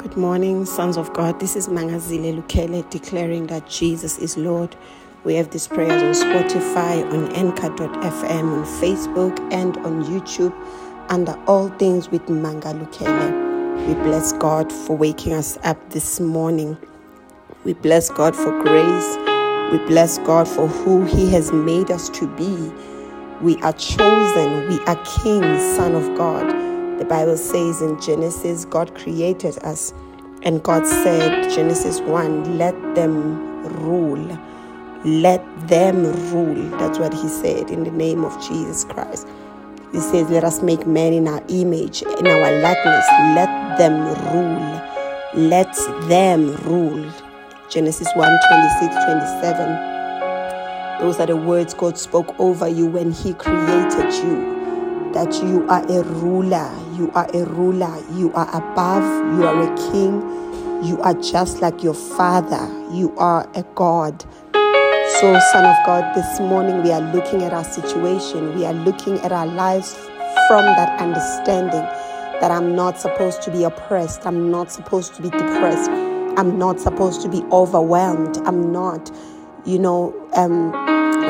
Good morning, sons of God. This is Mangazile Lukele declaring that Jesus is Lord. We have these prayers on Spotify, on Anchor.fm, on Facebook, and on YouTube under All Things with Manga Lukele. We bless God for waking us up this morning. We bless God for grace. We bless God for who He has made us to be. We are chosen. We are kings, son of God. The Bible says in Genesis, God created us, and God said, Genesis 1, let them rule. Let them rule. That's what He said in the name of Jesus Christ. He says, Let us make man in our image, in our likeness. Let them rule. Let them rule. Genesis 1 26, 27. Those are the words God spoke over you when He created you that you are a ruler, you are a ruler, you are above, you are a king, you are just like your father, you are a God. So, Son of God, this morning we are looking at our situation, we are looking at our lives from that understanding that I'm not supposed to be oppressed, I'm not supposed to be depressed, I'm not supposed to be overwhelmed, I'm not, you know, um,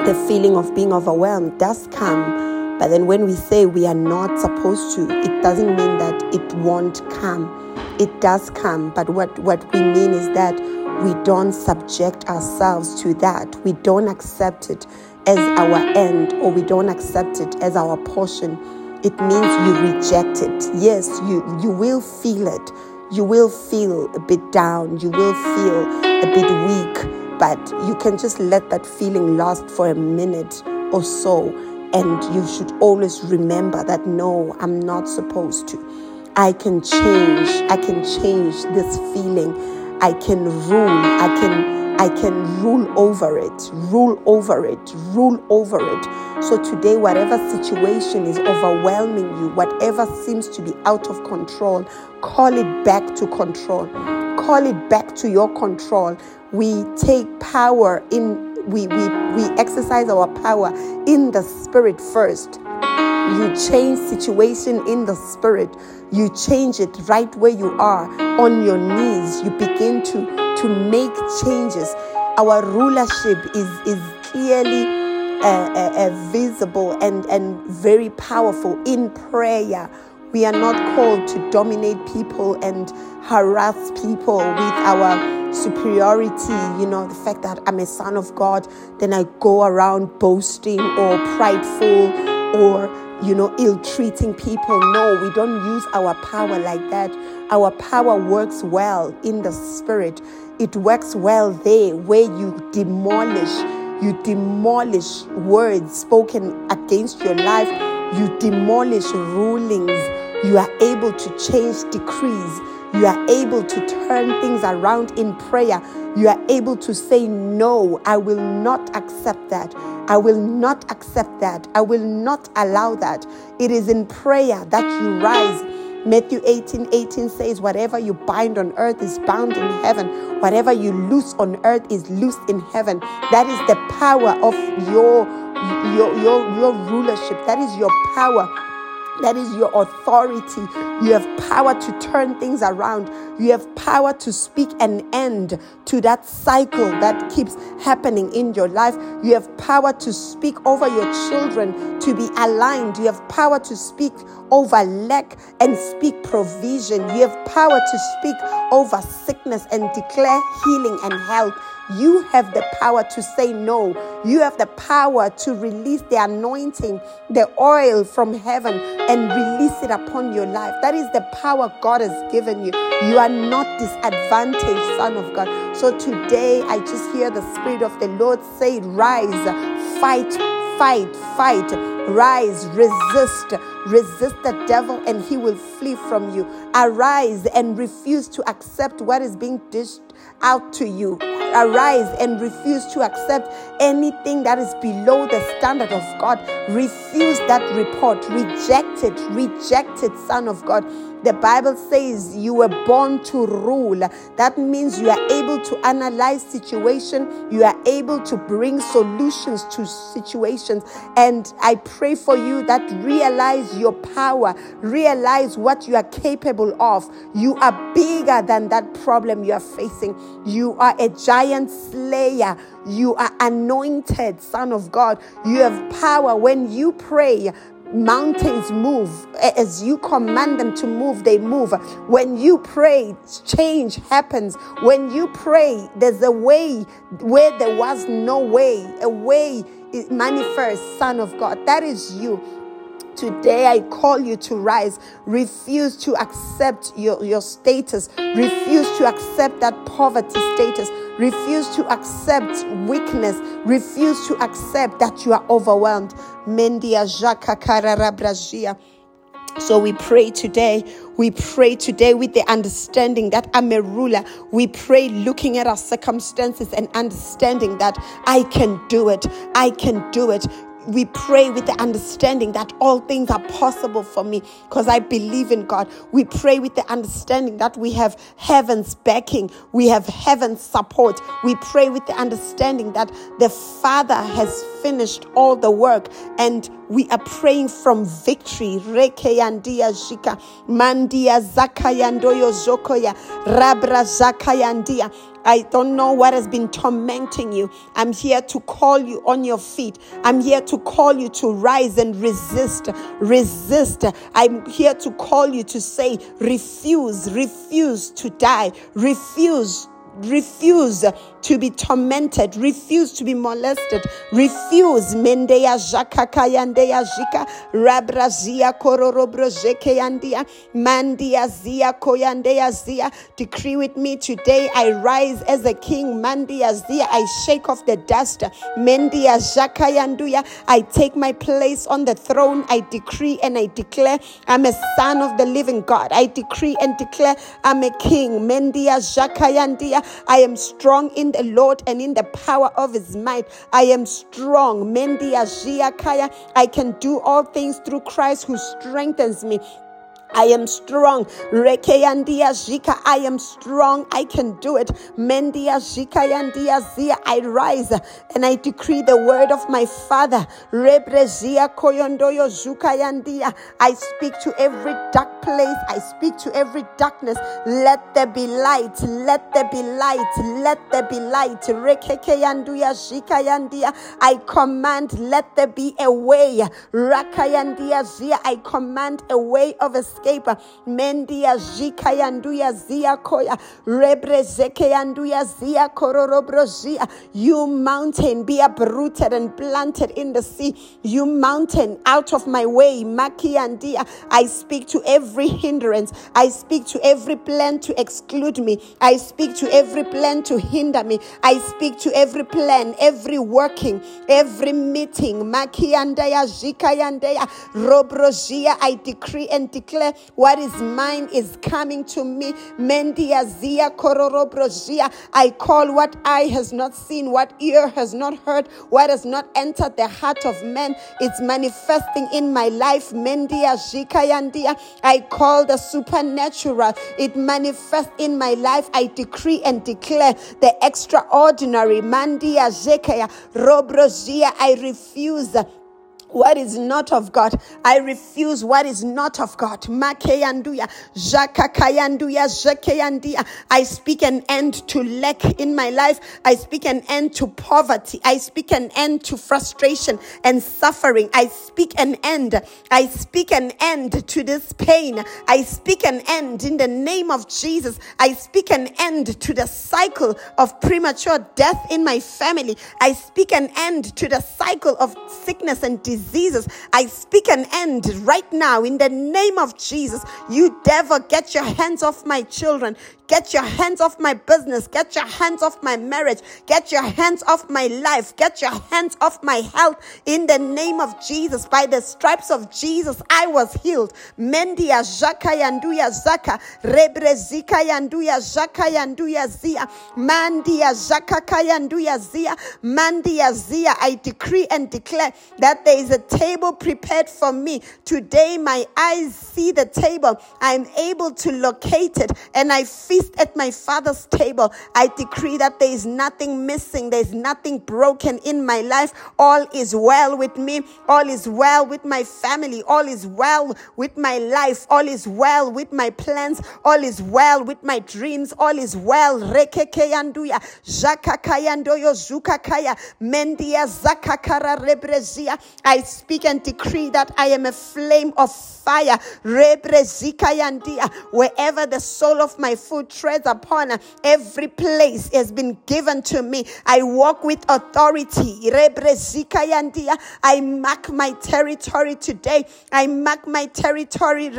the feeling of being overwhelmed does come but then when we say we are not supposed to, it doesn't mean that it won't come. It does come, but what, what we mean is that we don't subject ourselves to that. We don't accept it as our end or we don't accept it as our portion. It means you reject it. Yes, you, you will feel it. You will feel a bit down. You will feel a bit weak, but you can just let that feeling last for a minute or so and you should always remember that no, I'm not supposed to. I can change. I can change this feeling. I can rule. I can I can rule over it. Rule over it. Rule over it. So today whatever situation is overwhelming you, whatever seems to be out of control, call it back to control. Call it back to your control. We take power in we, we, we exercise our power in the spirit first. You change situation in the spirit. You change it right where you are on your knees. You begin to, to make changes. Our rulership is, is clearly uh, uh, uh, visible and, and very powerful in prayer. We are not called to dominate people and harass people with our superiority, you know, the fact that I'm a son of God, then I go around boasting or prideful or, you know, ill treating people. No, we don't use our power like that. Our power works well in the spirit, it works well there where you demolish. You demolish words spoken against your life. You demolish rulings. You are able to change decrees you are able to turn things around in prayer. You are able to say, No, I will not accept that. I will not accept that. I will not allow that. It is in prayer that you rise. Matthew 18 18 says, Whatever you bind on earth is bound in heaven. Whatever you loose on earth is loosed in heaven. That is the power of your, your, your, your rulership. That is your power that is your authority. You have power to turn things around. You have power to speak an end to that cycle that keeps happening in your life. You have power to speak over your children to be aligned. You have power to speak over lack and speak provision. You have power to speak over sickness and declare healing and health. You have the power to say no. You have the power to release the anointing, the oil from heaven, and release it upon your life. That is the power God has given you. You are not disadvantaged, son of God. So today, I just hear the Spirit of the Lord say, Rise, fight, fight, fight, rise, resist, resist the devil, and he will flee from you. Arise and refuse to accept what is being dished out to you. Arise and refuse to accept anything that is below the standard of God. Refuse that report. Reject it. Reject it, Son of God. The Bible says you were born to rule. That means you are able to analyze situation, you are able to bring solutions to situations. And I pray for you that realize your power, realize what you are capable of. You are bigger than that problem you are facing. You are a giant slayer. You are anointed, Son of God. You have power. When you pray mountains move. As you command them to move they move. When you pray change happens. When you pray there's a way where there was no way. A way manifests son of god. That is you Today, I call you to rise. Refuse to accept your, your status. Refuse to accept that poverty status. Refuse to accept weakness. Refuse to accept that you are overwhelmed. Mendia So we pray today. We pray today with the understanding that I'm a ruler. We pray looking at our circumstances and understanding that I can do it. I can do it we pray with the understanding that all things are possible for me because I believe in God. We pray with the understanding that we have heaven's backing, we have heaven's support. We pray with the understanding that the Father has finished all the work and we are praying from victory. Rekeyandia jika mandia zakayandoyo zokoya rabra zakayandia. I don't know what has been tormenting you. I'm here to call you on your feet. I'm here to call you to rise and resist. Resist. I'm here to call you to say, refuse, refuse to die, refuse refuse to be tormented, refuse to be molested, refuse mendeya jakaka yandeya jika rabrazia kororobro jeke yandia mandia zia koyandeya zia. Decree with me today. I rise as a king. Mandia zia. I shake off the dust. Mendia jaka yanduya. I take my place on the throne. I decree and I declare I'm a son of the living God. I decree and declare I'm a king. Mendia jaka yandia. I am strong in the Lord and in the power of his might. I am strong. I can do all things through Christ who strengthens me. I am strong. Rekeyandia Zika, I am strong. I can do it. Mendia Zika Yandia Zia, I rise and I decree the word of my father. Rebrezia Koyondoyo Zuka Yandia. I speak to every dark place. I speak to every darkness. Let there be light. Let there be light. Let there be light. Rekeke Yanduya Zika Yandia. I command, let there be a way. Rakayandia Zia. I command a way of escape escape. Mendia zika yanduya zia koya. Rebrezeke yanduya zia kororobrozia. You mountain, be uprooted and planted in the sea. You mountain, out of my way. Maki andia. I speak to every hindrance. I speak to every plan to exclude me. I speak to every plan to hinder me. I speak to every plan, every working, every meeting. Maki andaya zika yandaya. Robrozia. I decree and declare what is mine is coming to me. Mendia zia kororobrojia. I call what eye has not seen, what ear has not heard, what has not entered the heart of man. It's manifesting in my life. Mendia jikayandia. I call the supernatural. It manifests in my life. I decree and declare the extraordinary. Mandia zekaya robrojia. I refuse what is not of God. I refuse what is not of God. I speak an end to lack in my life. I speak an end to poverty. I speak an end to frustration and suffering. I speak an end. I speak an end to this pain. I speak an end in the name of Jesus. I speak an end to the cycle of premature death in my family. I speak an end to the cycle of sickness and disease diseases. I speak an end right now in the name of Jesus. You devil, get your hands off my children. Get your hands off my business. Get your hands off my marriage. Get your hands off my life. Get your hands off my health in the name of Jesus. By the stripes of Jesus, I was healed. Mendia Zaka Yanduya Zaka. Rebre Rebrezika Yanduya Zaka Yanduya Zia. Mandia Zaka Kayanduya Zia. Mandia Zia. I decree and declare that there is a table prepared for me. Today, my eyes see the table. I'm able to locate it and I feast at my father's table. I decree that there is nothing missing. There's nothing broken in my life. All is well with me. All is well with my family. All is well with my life. All is well with my plans. All is well with my dreams. All is well. Rekekeyanduya. Zakakayandoyo zukakaya. Mendia zakakara rebrezia. I speak and decree that I am a flame of fire. Rebrezikayandia. Wherever the sole of my foot treads upon, uh, every place has been given to me. I walk with authority. I mark my territory today. I mark my territory.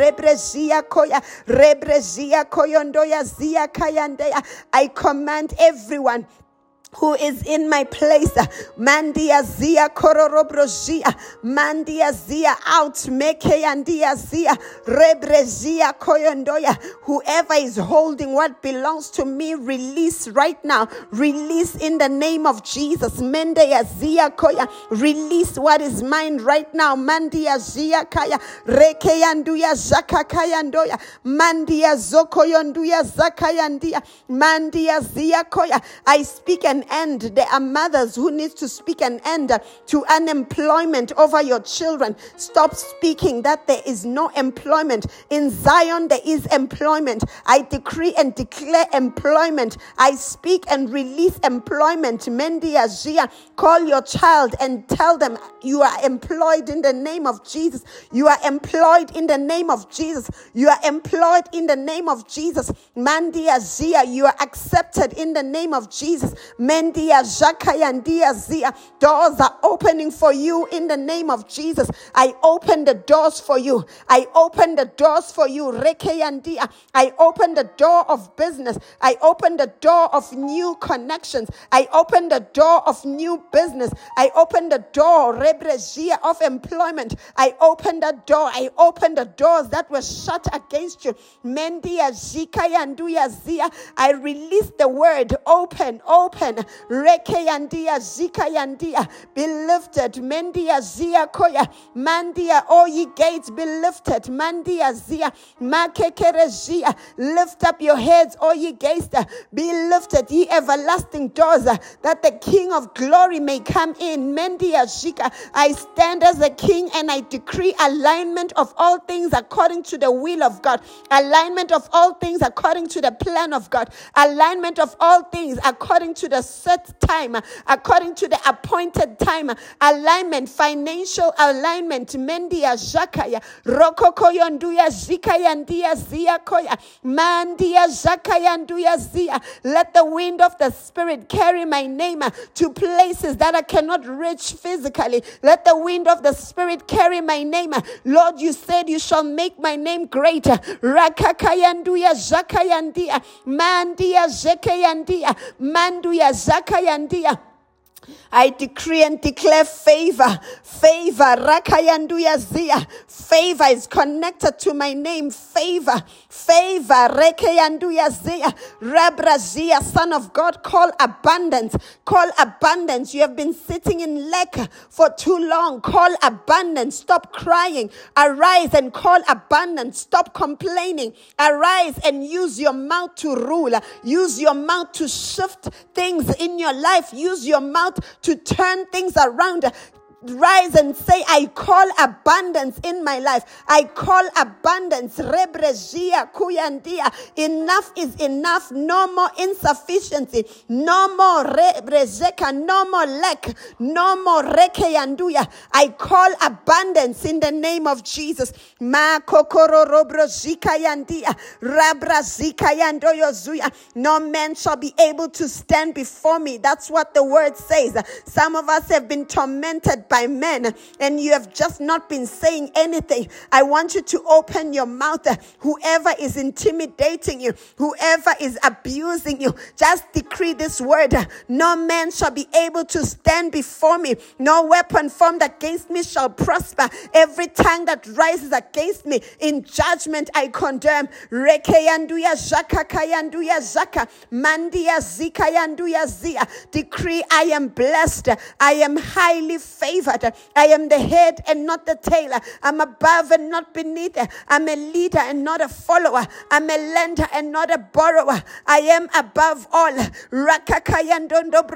I command everyone who is in my place. Mandia zia kororobrozia. Mandia zia out. Meke andia zia. Rebrezia koyondoya. Whoever is holding what belongs to me, release right now. Release in the name of Jesus. Mendia zia koya. Release what is mine right now. Mandia zia kaya. Reke yanduya zaka kayandoya. Mandia zokoyonduya zakayandia. Mandia zia koya. I speak and end. There are mothers who need to speak an end to unemployment over your children. Stop speaking that there is no employment. In Zion, there is employment. I decree and declare employment. I speak and release employment. Mendi Azia, call your child and tell them you are employed in the name of Jesus. You are employed in the name of Jesus. You are employed in the name of Jesus. Mandi Azia, you are accepted in the name of Jesus. Mendia Zakayandia Zia. Doors are opening for you in the name of Jesus. I open the doors for you. I open the doors for you. Rekeyandia. I open the door of business. I open the door of new connections. I open the door of new business. I open the door rebrezia of employment. I open the door. I open the doors that were shut against you. Mendia Zikayanduya Zia. I release the word open, open. Reke yandia, zika yandia, be lifted. Mendia zia koya, mandia, all ye gates be lifted. Mandia zia, makekerezia, lift up your heads, all ye gates, uh, be lifted, ye everlasting doors, uh, that the King of glory may come in. Mendia zika, I stand as a king and I decree alignment of all things according to the will of God, alignment of all things according to the plan of God, alignment of all things according to the set time, according to the appointed time, alignment, financial alignment, mendia zakaya, rokokoyonduya zikayandia ziakoya, mandia zakayanduya zia. Let the wind of the Spirit carry my name to places that I cannot reach physically. Let the wind of the Spirit carry my name. Lord, you said you shall make my name greater. Rakakayanduya zakayandia, mandia zekayandia, manduya zakayandia. I decree and declare favor, favor, rakayanduya zia. Favor is connected to my name. Favor, favor, rekayanduya zia. Rabra zia, son of God, call abundance, call abundance. You have been sitting in lack for too long. Call abundance. Stop crying. Arise and call abundance. Stop complaining. Arise and use your mouth to rule. Use your mouth to shift things in your life. Use your mouth to turn things around rise and say, I call abundance in my life. I call abundance. Kuyandia. Enough is enough. No more insufficiency. No more rebrezeka. No more lack. No more rekeyanduya. I call abundance in the name of Jesus. Ma kokoro robrozika yandia. Rabrazika yandoyozuya. No man shall be able to stand before me. That's what the word says. Some of us have been tormented by men and you have just not been saying anything, I want you to open your mouth. Whoever is intimidating you, whoever is abusing you, just decree this word. No man shall be able to stand before me. No weapon formed against me shall prosper. Every tongue that rises against me in judgment I condemn. Rekeyanduya zaka kayanduya zaka. Mandia zika yanduya zia. Decree I am blessed. I am highly favored. I am the head and not the tail. I'm above and not beneath. I'm a leader and not a follower. I'm a lender and not a borrower. I am above all. Rakakayandondo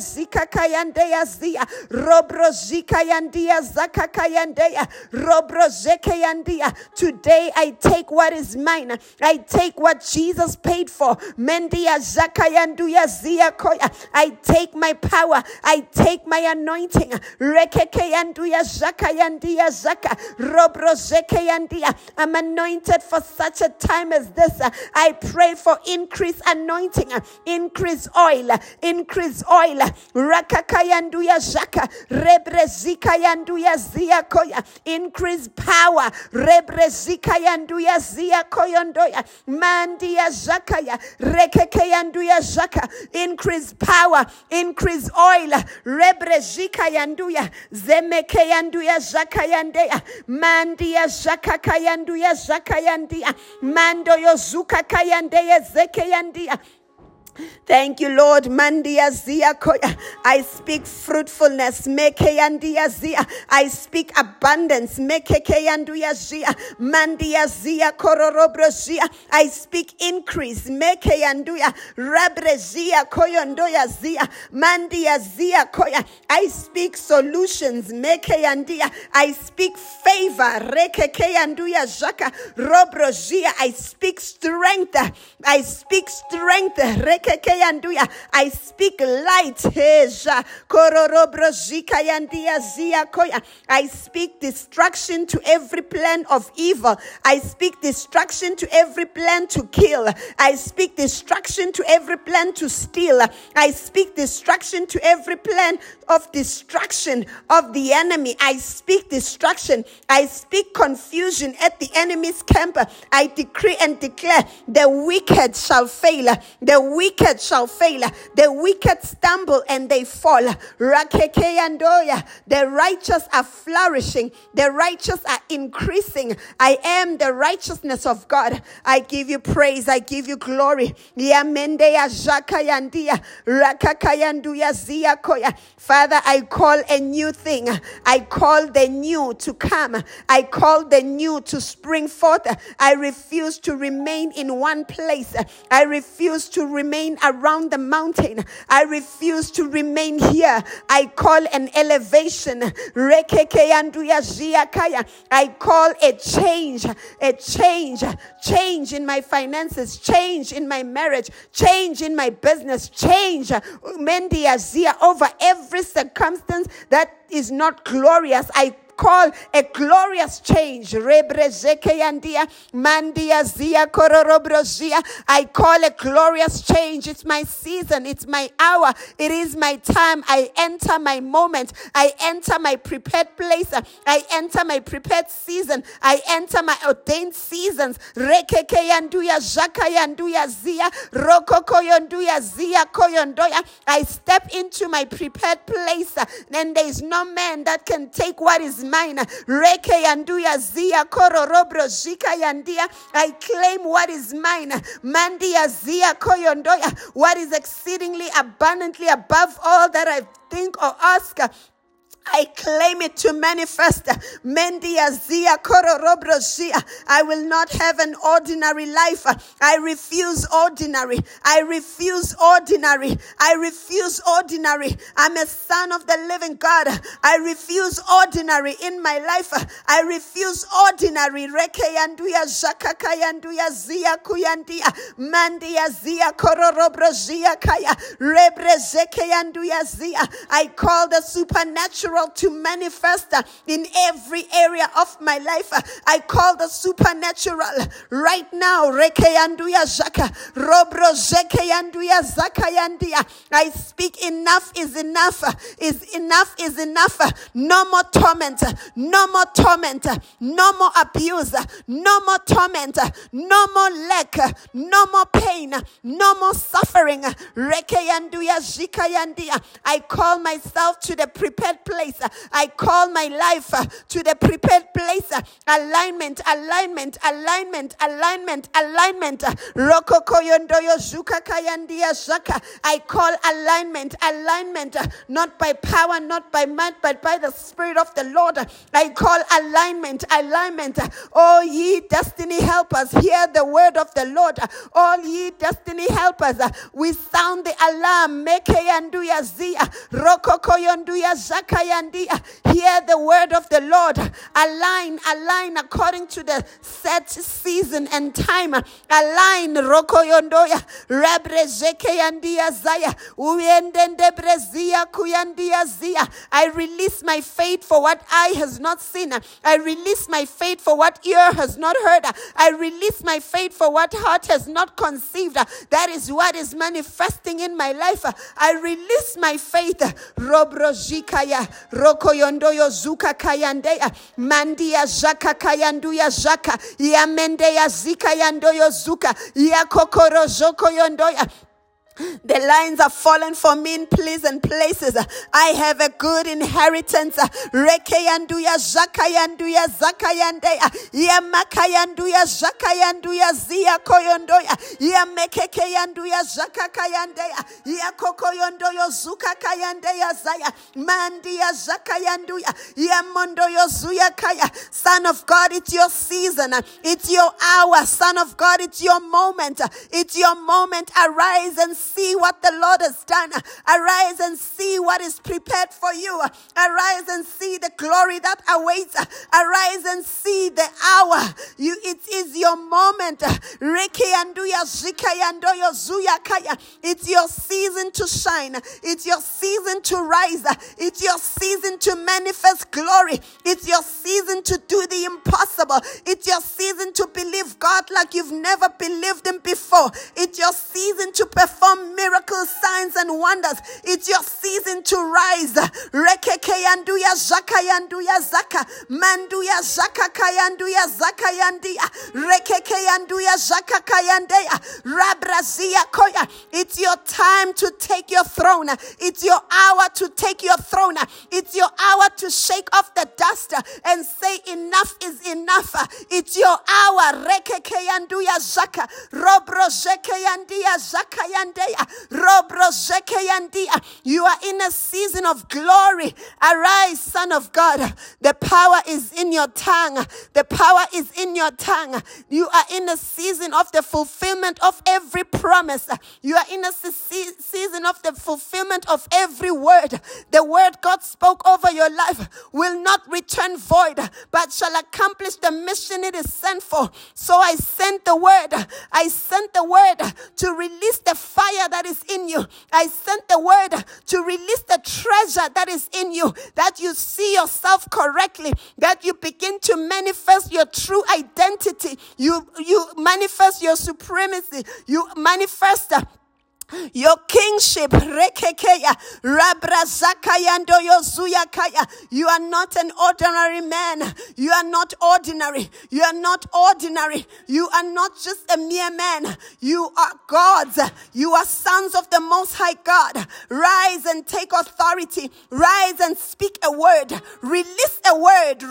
zika kayandeya zia. Robro zika yandia zaka kayandeya. Robro zeke yandia. Today I take what is mine. I take what Jesus paid for. Mendia zaka yanduya zia koya. I take my power. I take my anointing. Rekeke yanduya zaka yandia zaka. Robro zeke yandia. I'm anointed for such a time as this. I pray for increased anointing, increase oil, increase oil. Rakakayanduya zaka, rebrezika yanduya zia koya, increase power. Rebrezika yanduya zia koyondoya, mandia zakaya, rekekeyanduya zaka, increase power, increase oil. Rebrezika yanduya, zemeke yanduya zaka yandeya, mandia zaka kayanduya zaka yandia, mando yozuka kayandeya zeke yandia. Thank you, Lord. Mandia zia koya. I speak fruitfulness. Meke yandia zia. I speak abundance. Meke ke yanduya zia. Mandia zia kororobro zia. I speak increase. Meke yanduya. Rabre zia koyondoya zia. Mandia zia koya. I speak solutions. Meke yandia. I speak favor. Reke ke yanduya zaka. Robro zia. I speak strength. I speak strength. Reke I speak light. I speak destruction to every plan of evil. I speak destruction to every plan to kill. I speak destruction to every plan to steal. I speak destruction to every plan of destruction of the enemy. I speak destruction. I speak confusion at the enemy's camp. I decree and declare the wicked shall fail. The wicked shall fail. The wicked stumble and they fall. The righteous are flourishing. The righteous are increasing. I am the righteousness of God. I give you praise. I give you glory. Father, I call a new thing. I call the new to come. I call the new to spring forth. I refuse to remain in one place. I refuse to remain around the mountain. I refuse to remain here. I call an elevation. I call a change, a change, change in my finances, change in my marriage, change in my business, change, over every circumstance that is not glorious. I call a glorious change. I call a glorious change. It's my season. It's my hour. It is my time. I enter my moment. I enter my prepared place. I enter my prepared season. I enter my ordained seasons. I step into my prepared place. And there is no man that can take what is mine. Reke yanduya zia kororobro zika yandia. I claim what is mine. Mandia zia koyondoya. What is exceedingly abundantly above all that I think or ask I claim it to manifest. Zia. I will not have an ordinary life. I refuse ordinary. I refuse ordinary. I refuse ordinary. I'm a son of the living God. I refuse ordinary in my life. I refuse ordinary. Rekeyanduya zakakayanduya zia kuyandia. Mandia zia kororobrozia kaya. Rebrezekeyanduya zia. I call the supernatural to manifest uh, in every area of my life. Uh, I call the supernatural right now. Zaka. I speak enough is enough. Uh, is enough is enough. Uh, no more torment. Uh, no more torment. No more abuse. No more torment. No more lack. No more pain. No more suffering. I call myself to the prepared place. I call my life uh, to the prepared place. Alignment, alignment, alignment, alignment, alignment. I call alignment, alignment, not by power, not by might, but by the Spirit of the Lord. I call alignment, alignment. Oh, ye destiny helpers, hear the word of the Lord. All ye destiny helpers, we sound the alarm. Mekeyanduya zia, rokokoyonduya zakayandia. Uh, hear the word of the Lord. Align, align according to the set season and time. Align, rokoyondoya, rebrezekeyandia zaya, uyendende brezia kuyandia zia. I release my faith for what eye has not seen. I release my faith for what ear has not heard. I release my faith for what heart has not conceived. That is what is manifesting in my life. I release my faith. Robrojikaya, rokoyondoyo zuka kayandea, mandia zaka kayanduya zaka, yamendeya zika yandoyo zuka, zoko yondoya. The lines are fallen for me in pleasant places. I have a good inheritance. Rekeyanduya zakayanduya zakayandeya. Yamakayanduya zakayanduya zia koyondoya. Yamekekeyanduya zakakayandeya. Yakokoyondoyo zukakayandeya zaya. Mandia zakayanduya. Yamondoyo zuya kaya. Son of God, it's your season. It's your hour. Son of God, it's your moment. It's your moment. Arise and see what the Lord has done. Arise and see what is prepared for you. Arise and see the glory that awaits. Arise and see the hour. You, it is your moment. It's your season to shine. It's your season to rise. It's your season to manifest glory. It's your season to do the impossible. It's your season to believe God like you've never believed Him before. It's your season to perform miracles, signs, and wonders. It's your season to rise. Rekekeyanduya zakayanduya zaka. Manduya zakakayanduya zakayandia. Rekekeyanduya zakakayandeya. Rabrazia koya. It's your time to take your throne. It's your hour to take your throne. It's your hour to shake off the dust and say enough is enough. It's your hour. Rekekeyanduya zaka. Robro zekeyandia zakayandeya. Ah, Robro zekeyandia. Ah, you are in a season of glory. Arise, Son of God. The power is in your tongue. The power is in your tongue. You are in a season of the fulfillment of every promise. You are in a se- season of the fulfillment of every word. The word God spoke over your life will not return void, but shall accomplish the mission it is sent for. So I sent the word. I sent the word to release the fire that is in you. I sent the word to release the treasure that is in you, that you see yourself correctly, that you begin to manifest your true identity. You, you manifest your supremacy. You manifest uh, your kingship, rekekeya, rabrazakayando. You are not an ordinary man. You are not ordinary. You are not ordinary. You are not just a mere man. You are gods. You are sons of the Most High God. Rise and take authority. Rise and speak a word. Release a word.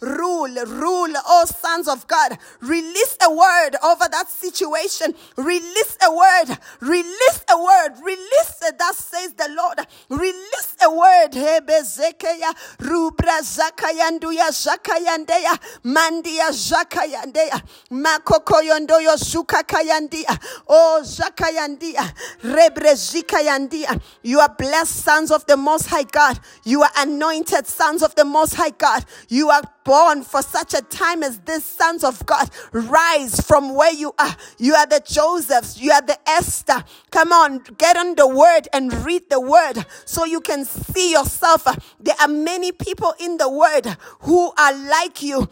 Rule, rule, all sons of God. Release a word over that situation. Release a word. Release a word. Release it. That says the Lord. Release a word. Hebezekeya. Rubra zakayanduya zakayandeya. Mandia zakayandeya. Makokoyondoyo zukakayandia. Oh zakayandia. Rebre zikayandia. You are blessed sons of the Most High God. You are anointed sons of the Most High God. You are born for such a time as this, sons of God. Rise from where you are. You are the Josephs. You are the Esther. Come on, get on the word and read the word so you can see yourself. There are many people in the word who are like you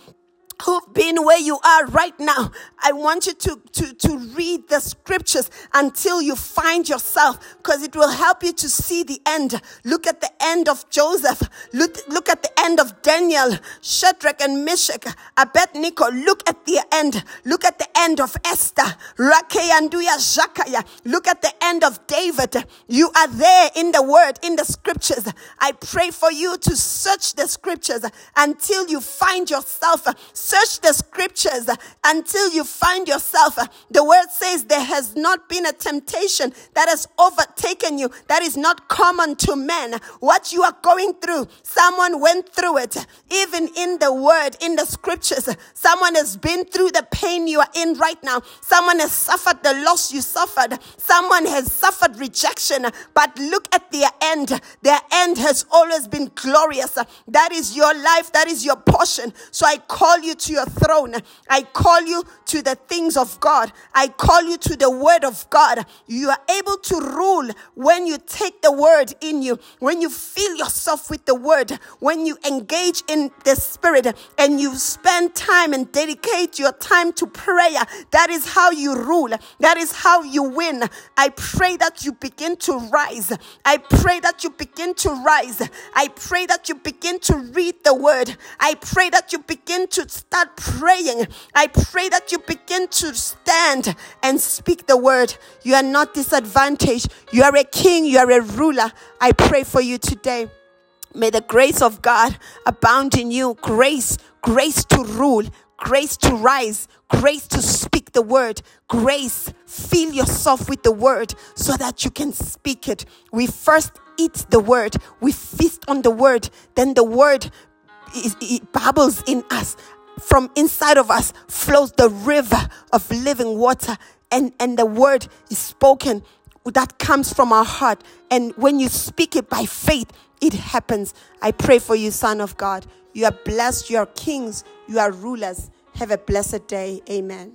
who've been where you are right now, I want you to, to, to read the scriptures until you find yourself because it will help you to see the end. Look at the end of Joseph. Look, look at the end of Daniel, Shadrach and Meshach, Abednego. Look at the end. Look at the end of Esther, Rakeyanduya Zakaya. Look at the end of David. You are there in the word, in the scriptures. I pray for you to search the scriptures until you find yourself Search the scriptures until you find yourself. The word says there has not been a temptation that has overtaken you that is not common to men. What you are going through, someone went through it. Even in the word, in the scriptures, someone has been through the pain you are in right now. Someone has suffered the loss you suffered. Someone has suffered rejection. But look at their end. Their end has always been glorious. That is your life. That is your portion. So I call you to your throne. I call you to the things of God. I call you to the word of God. You are able to rule when you take the word in you, when you fill yourself with the word, when you engage in the spirit and you spend time and dedicate your time to prayer. That is how you rule. That is how you win. I pray that you begin to rise. I pray that you begin to rise. I pray that you begin to read the word. I pray that you begin to start praying, I pray that you begin to stand and speak the word. You are not disadvantaged. You are a king, you are a ruler. I pray for you today. May the grace of God abound in you. Grace, grace to rule, grace to rise, grace to speak the word, grace, fill yourself with the word so that you can speak it. We first eat the word, we feast on the word, then the word it babbles in us from inside of us flows the river of living water. And and the word is spoken that comes from our heart. And when you speak it by faith it happens. I pray for you son of god. You are blessed. You are kings. You are rulers. Have a blessed day. Amen